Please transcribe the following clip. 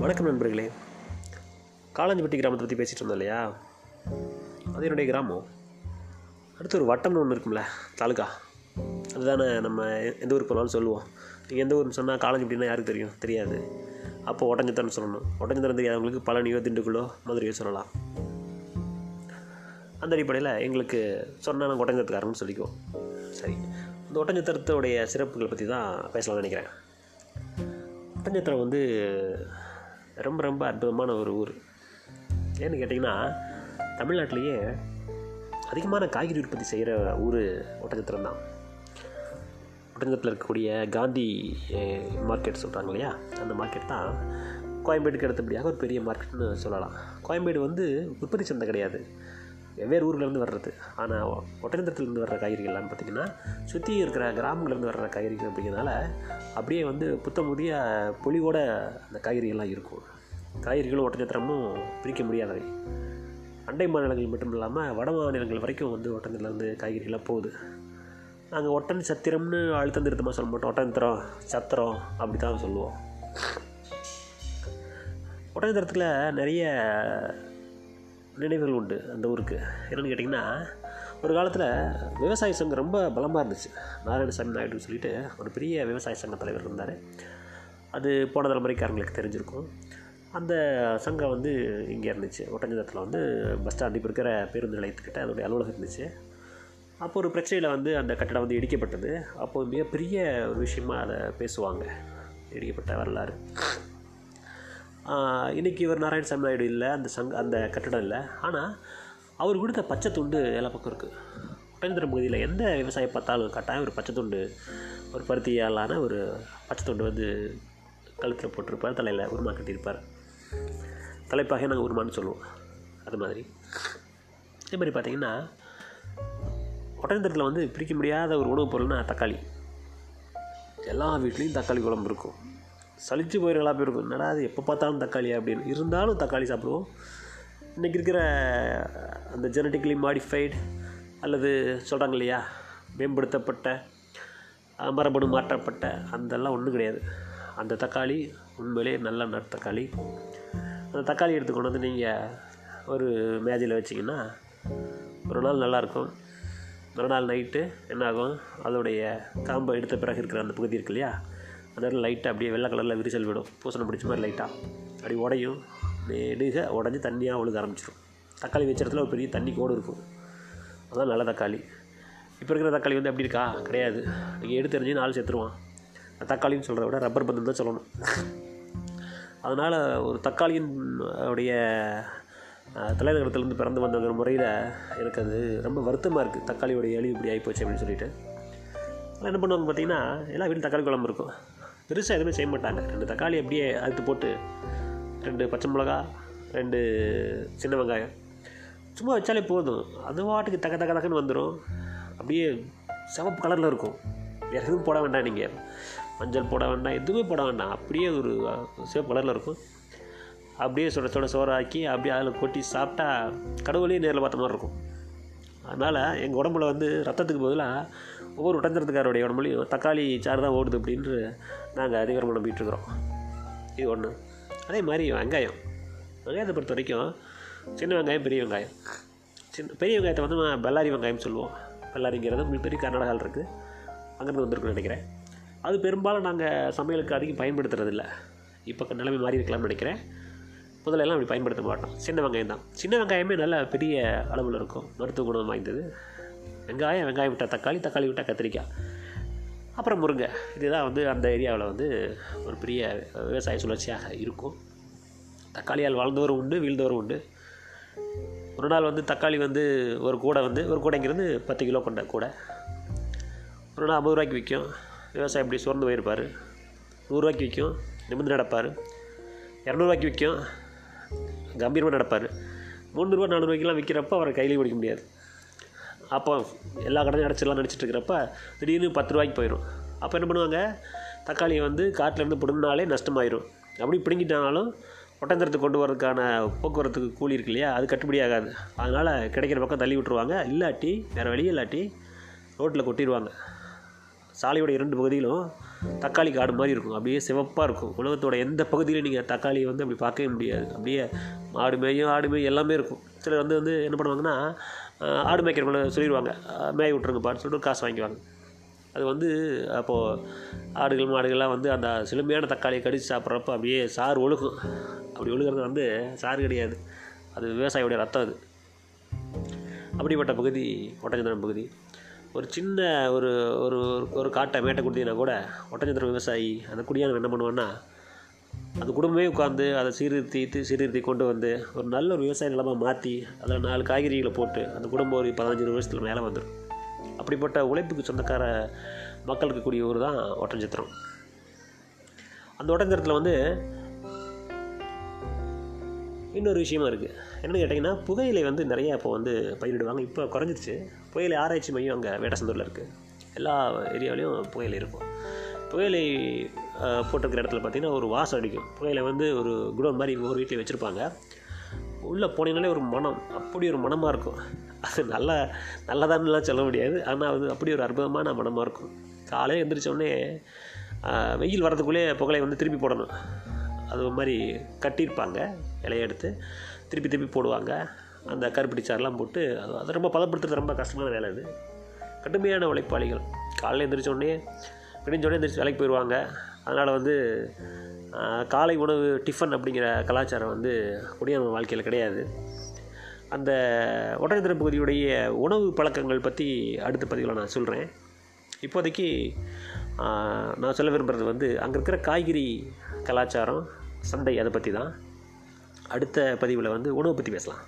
வணக்கம் நண்பர்களே. காளாஞ்சிப்பட்டி கிராமத்தை பற்றி பேசிகிட்டு இருந்தோம் இல்லையா? அது என்னுடைய கிராமம். அடுத்து ஒரு வட்டம்னு ஒன்று இருக்கும்ல தாலுக்கா அதுதானே நம்ம எந்த ஊருக்கு போனாலும் சொல்லுவோம். நீங்கள் எந்த ஊர்னு சொன்னால் காளாஞ்சிப்பட்டினா யாருக்கு தெரியும்? தெரியாது. அப்போ ஒட்டஞ்சத்தரம்னு சொல்லணும். ஒட்டஞ்சத்தரம் தெரியாதவங்களுக்கு பழனியோ திண்டுக்குள்ளோ மதுரையோ சொல்லலாம். அந்த அடிப்படையில் எங்களுக்கு சொன்னால் நாங்கள் ஒட்டஞ்சத்திரக்காரன்னு சொல்லிக்குவோம். சரி. இந்த ஒட்டஞ்சத்திரத்தோடைய சிறப்புகளை பற்றி தான் பேசலாம்னு நினைக்கிறேன். ஒட்டஞ்சத்திரம் வந்து ரொம்ப ரொம்ப அற்புதமான ஒரு ஊர். ஏன்னு கேட்டிங்கன்னா தமிழ்நாட்டிலேயே அதிகமான காய்கறி உற்பத்தி செய்கிற ஊர் ஒட்டஞ்சத்திரம் தான். ஒட்டஞ்சத்தில் இருக்கக்கூடிய காந்தி மார்க்கெட் சொல்கிறாங்க இல்லையா? அந்த மார்க்கெட் தான் கோயம்பேடுக்கு அடுத்தபடியாக ஒரு பெரிய மார்க்கெட்னு சொல்லலாம். கோயம்பேடு வந்து உற்பத்தி சந்தை கிடையாது. வெவ்வேறு ஊர்லேருந்து வர்றது. ஆனால் ஒட்டஞ்சத்திரத்துலேருந்து வர்ற காய்கறிகள்லாம் பார்த்திங்கன்னா சுற்றி இருக்கிற கிராமங்கள்லேருந்து வர்ற காய்கறிகள் அப்படிங்கிறதுனால அப்படியே வந்து புத்த புதிய பொலிவோட அந்த காய்கறிகள்லாம் இருக்கும். காய்கறிகளும் ஒட்டஞ்சத்திரமும் பிரிக்க முடியாதவை. அண்டை மாநிலங்கள் மட்டும் இல்லாமல் வட மாநிலங்கள் வரைக்கும் வந்து ஒட்டஞ்சத்திரலேருந்து காய்கறிகள்லாம் போகுது. நாங்கள் ஒட்டன் சத்திரம்னு அழுத்தம் திருத்தமாக சொல்ல மாட்டோம். ஒட்டஞ்சத்திரம் சத்திரம் அப்படி தான் சொல்லுவோம். ஒட்டஞ்சத்திரத்தில் நிறைய நினைவுகள் உண்டு அந்த ஊருக்கு. என்னென்னு கேட்டிங்கன்னா ஒரு காலத்தில் விவசாய சங்கம் ரொம்ப பலமாக இருந்துச்சு. நாராயணசாமி நாயுடுன்னு சொல்லிட்டு ஒரு பெரிய விவசாய சங்க தலைவர் இருந்தார். அது போன தலைமுறைக்காரங்களுக்கு தெரிஞ்சிருக்கும். அந்த சங்கம் வந்து இங்கே இருந்துச்சு. ஒட்டஞ்சத்திரத்தில் வந்து பஸ் ஸ்டாண்ட் இப்போ இருக்கிற பேருந்து நிலையத்துக்கிட்ட அதோடைய அலுவலகம் இருந்துச்சு. அப்போ ஒரு பிரச்சனையில் வந்து அந்த கட்டடம் வந்து இடிக்கப்பட்டது. அப்போது மிகப்பெரிய ஒரு விஷயமாக அதை பேசுவாங்க. இடிக்கப்பட்ட வரலாறு. இன்றைக்கி இவர் நாராயணசாமி நாயுடு இல்லை அந்த சங் அந்த கட்டடம் இல்லை. ஆனால் அவர் கொடுத்த பச்சை துண்டு எல்லா பக்கம் இருக்குது ஒட்டஞ்சத்திரம் பகுதியில் எந்த விவசாயம் பார்த்தாலும் கட்டாயம் ஒரு பச்சை துண்டு ஒரு பருத்தியாலான ஒரு பச்சை துண்டு வந்து கழுத்தில் போட்டிருப்பார் தலையில் உருமா கட்டியிருப்பார். தலைப்பாக நாங்கள் உருமான்னு சொல்லுவோம். அது மாதிரி. அதே மாதிரி பார்த்தீங்கன்னா ஒட்டஞ்சத்திரத்தில் வந்து பிரிக்க முடியாத ஒரு உணவுப் பொருள்னா தக்காளி. எல்லா வீட்லேயும் தக்காளி குழம்பு இருக்கும். சளிச்சு போயிடும் எல்லா பேருக்கும் என்னடா அது எப்போ பார்த்தாலும் தக்காளி அப்படின்னு. இருந்தாலும் தக்காளி சாப்பிடுவோம். இன்றைக்கி இருக்கிற அந்த ஜெனட்டிக்கலி மாடிஃபைடு அல்லது சொல்கிறாங்க இல்லையா மேம்படுத்தப்பட்ட மரபணு மாற்றப்பட்ட அதெல்லாம் ஒன்றும் கிடையாது. அந்த தக்காளி உண்மையிலே நல்ல நட் தக்காளி. அந்த தக்காளி எடுத்து கொண்டு வந்து நீங்கள் ஒரு மேஜையில் வச்சிங்கன்னா ஒரு நாள் நல்லாயிருக்கும். மறுநாள் நைட்டு என்ன ஆகும் அதோடைய காம்பை எடுத்த பிறகு இருக்கிற அந்த பகுதி இருக்கு இல்லையா? அந்த லைட்டாக அப்படியே வெள்ளை கலரில் விரிசல் விடும். பூசணம் பிடிச்ச மாதிரி லைட்டாக அப்படி உடையும். நெடுக உடஞ்சி தண்ணியாக ஒழுக ஆரம்பிச்சிடும் தக்காளி வச்ச இடத்துல ஒரு பெரிய தண்ணி கோடு இருக்கும். அதான் நல்ல தக்காளி. இப்போ இருக்கிற தக்காளி வந்து எப்படி இருக்கா? கிடையாது. நீங்கள் எடுத்து எறிஞ்சு நாலு சேர்த்துருவான். தக்காளின்னு சொல்கிறத விட ரப்பர் பந்து தான் சொல்லணும். அதனால் ஒரு தக்காளியின் உடைய தலைநகரத்திலேருந்து பிறந்து வந்தங்கிற முறையில் எனக்கு அது ரொம்ப வருத்தமாக இருக்குது தக்காளியோடைய அழிவு இப்படி ஆகிப்போச்சு அப்படின்னு சொல்லிட்டு. அதெல்லாம் என்ன பண்ணுவாங்க பார்த்தீங்கன்னா எல்லா வீட்டிலும் தக்காளி குழம்பு இருக்கும். பெருசாக எதுவுமே செய்ய மாட்டாங்க. ரெண்டு தக்காளி அப்படியே அறுத்து போட்டு ரெண்டு பச்சை மிளகா ரெண்டு சின்ன வெங்காயம். சும்மா வச்சாலே போதும். அது வாட்டுக்கு தக்க தக்க தக்கன்னு வந்துடும் அப்படியே சிவப்பு கலரில் இருக்கும். வேறு எதுவும் போட வேண்டாம் நீங்கள் மஞ்சள் போட வேண்டாம் எதுவுமே போட வேண்டாம். அப்படியே ஒரு அஹ், சிவப்பு கலரில் இருக்கும். அப்படியே சுட சுட சோறாக்கி அப்படியே அதில் கொட்டி சாப்பிட்டா கடவுளையும் நேரில் பார்த்த மாதிரி இருக்கும். அதனால் எங்கள் உடம்புல வந்து ரத்தத்துக்கு பதிலாக ஒவ்வொரு உடஞ்சிரத்துக்காரோடைய உடம்புலையும் தக்காளி சாறு தான் ஓடுது அப்படின்ட்டு நாங்கள் அதிகாரம் நம்பிட்டுருக்குறோம் இது ஒன்று அதே மாதிரி வெங்காயம். வெங்காயத்தை பொறுத்த வரைக்கும் சின்ன வெங்காயம் பெரிய வெங்காயம். சின்ன பெரிய வெங்காயத்தை வந்து நான் பெல்லாரி வெங்காயம் சொல்லுவோம். பெல்லாரிங்கிறது உங்களுக்கு பெரிய கர்நாடகாவில் இருக்குது அங்கேருந்து வந்திருக்குன்னு நினைக்கிறேன். அது பெரும்பாலும் நாங்கள் சமையலுக்கு அதிகம் பயன்படுத்துறதில்ல. இப்போ நிலைமை மாறி இருக்கலாம்னு நினைக்கிறேன். முதல்ல எல்லாம் அப்படி பயன்படுத்த மாட்டோம். சின்ன வெங்காயம் தான். சின்ன வெங்காயமே நல்ல பெரிய அளவில் இருக்கும். மருத்துவ குணம் வாய்ந்தது. வெங்காயம் வெங்காயம் விட்டால் தக்காளி தக்காளி விட்டால் கத்திரிக்காய். அப்புறம் முருங்கை. இதுதான் வந்து அந்த ஏரியாவில் வந்து ஒரு பெரிய விவசாய சுழற்சியாக இருக்கும். தக்காளியால் வாழ்ந்தவரும் உண்டு வீழ்ந்தவரும் உண்டு. ஒரு நாள் வந்து தக்காளி வந்து ஒரு கூடை வந்து ஒரு கூடைங்கிறது பத்து கிலோ கொண்ட கூடை. ஒரு நாள் ஐம்பது ரூபாய்க்கு விற்கும். விவசாயம் இப்படி சோர்ந்து போயிருப்பார். நூறுரூவாய்க்கு விற்கும் நிமிர்ந்து நடப்பார். இரநூறுவாய்க்கு விற்கும் கம்பீரமாக நடப்பார். முந்நூறுரூவா நானூறுவாய்க்கெலாம் விற்கிறப்ப அவரை கையிலேயே பிடிக்க முடியாது. அப்போ எல்லா கடையும் அடைச்சிடலாம் நினச்சிட்டு இருக்கிறப்ப திடீர்னு பத்து ரூபாய்க்கு போயிடும் அப்போ என்ன பண்ணுவாங்க? தக்காளியை வந்து காட்டிலேருந்து பிடுங்கினாலே நஷ்டமாயிரும். அப்படி பிடுங்கிட்டாலும் ஒட்டந்தரத்துக்கு கொண்டு வரதுக்கான போக்குவரத்துக்கு கூலி இருக்கு இல்லையா? அது கட்டுப்படி ஆகாது. அதனால் கிடைக்கிற பக்கம் தள்ளி விட்டுருவாங்க. இல்லாட்டி வேறு வழி இல்லாட்டி ரோட்டில் கொட்டிடுவாங்க சாலையோட இரண்டு பகுதியிலும் தக்காளி காடு மாதிரி இருக்கும். அப்படியே சிவப்பாக இருக்கும். உலகத்தோட எந்த பகுதியிலும் நீங்கள் தக்காளியை வந்து அப்படி பார்க்கவே முடியாது. அப்படியே மாடு மேயும் ஆடு மேயும் எல்லாமே இருக்கும். சிலர் வந்து வந்து என்ன பண்ணுவாங்கன்னா ஆடு மேய்க்கிறவங்கள சொல்லிடுவாங்க ஆஹ், மேய விட்ருங்கப்பான்னு சொல்லிட்டு காசு வாங்கிக்குவாங்க. அது வந்து அப்போது ஆடுகள் மாடுகள்லாம் வந்து அந்த சிலுமையான தக்காளியை கடித்து சாப்பிட்றப்ப அப்படியே சாறு ஒழுகும். அப்படி ஒழுகிறது வந்து சாறு கிடையாது. அது விவசாயியோடைய ரத்தம் அது. அப்படிப்பட்ட பகுதி ஒட்டஞ்சத்திரம் பகுதி. ஒரு சின்ன ஒரு ஒரு ஒரு காட்டை மேட்டை கொடுத்தீங்கன்னா கூட ஒட்டஞ்சத்திர விவசாயி அந்த குடியானம் என்ன பண்ணுவான்னா அந்த குடும்பமே உட்காந்து அதை சீர்திருத்தி சீர்திருத்தி கொண்டு வந்து ஒரு நல்ல ஒரு விவசாய நிலமாக மாற்றி அதில் நாலு காய்கறிகளை போட்டு அந்த குடும்பம் ஒரு பதினஞ்சு வருஷத்தில் மேலே வந்துடும் அப்படிப்பட்ட உழைப்புக்கு சொந்தக்கார மக்களுக்கு கூடிய ஊர் தான் ஒட்டஞ்சத்திரம். அந்த ஒட்டஞ்சத்திரத்தில் வந்து இன்னொரு விஷயமா இருக்குது என்னென்னு கேட்டிங்கன்னா புகையிலை வந்து நிறையா இப்போ வந்து பயிரிடுவாங்க. இப்போ குறைஞ்சிருச்சு. புகையிலை ஆராய்ச்சி மையம் அங்கே வேடசந்தூரில் இருக்குது எல்லா ஏரியாவிலையும் புகையிலை இருக்கும். புகையிலை போட்டிருக்கிற இடத்துல பார்த்திங்கன்னா ஒரு வாசம் அடிக்கும். புகையிலை வந்து ஒரு குடோன் மாதிரி ஒவ்வொரு வீட்டில் வச்சுருப்பாங்க. உள்ளே போனீங்கனாலே ஒரு மனம் அப்படி ஒரு மனமாக இருக்கும். அது நல்லா நல்லதான்னுலாம் சொல்ல முடியாது. ஆனால் அது அப்படி ஒரு அற்புதமான மனமாக இருக்கும். காலையில் எழுந்திரிச்சோடனே வெயில் வரதுக்குள்ளே புகழை வந்து திருப்பி போடணும். அது ஒரு மாதிரி கட்டியிருப்பாங்க. இலையை எடுத்து திருப்பி திருப்பி போடுவாங்க. அந்த கருப்பிடி சாரெலாம் போட்டு அது அதை ரொம்ப பதப்படுத்துறது ரொம்ப கஷ்டமான வேலை அது. கடுமையான உழைப்பாளிகள். காலையில் எந்திரிச்ச உடனே எந்திரிச்சு வேலைக்கு போயிடுவாங்க அதனால் வந்து காலை உணவு டிஃபன் அப்படிங்கிற கலாச்சாரம் வந்து குடியான வாழ்க்கையில் கிடையாது. அந்த ஒட்டஞ்சத்திரம் பகுதியுடைய உணவு பழக்கங்கள் பற்றி அடுத்த பதிவில் நான் சொல்கிறேன் இப்போதைக்கு நான் சொல்ல விரும்புகிறது வந்து அங்கே இருக்கிற காய்கறி கலாச்சாரம் சந்தை அதை பற்றி தான் அடுத்த பதிவில் வந்து உணவு பற்றி பேசலாம்.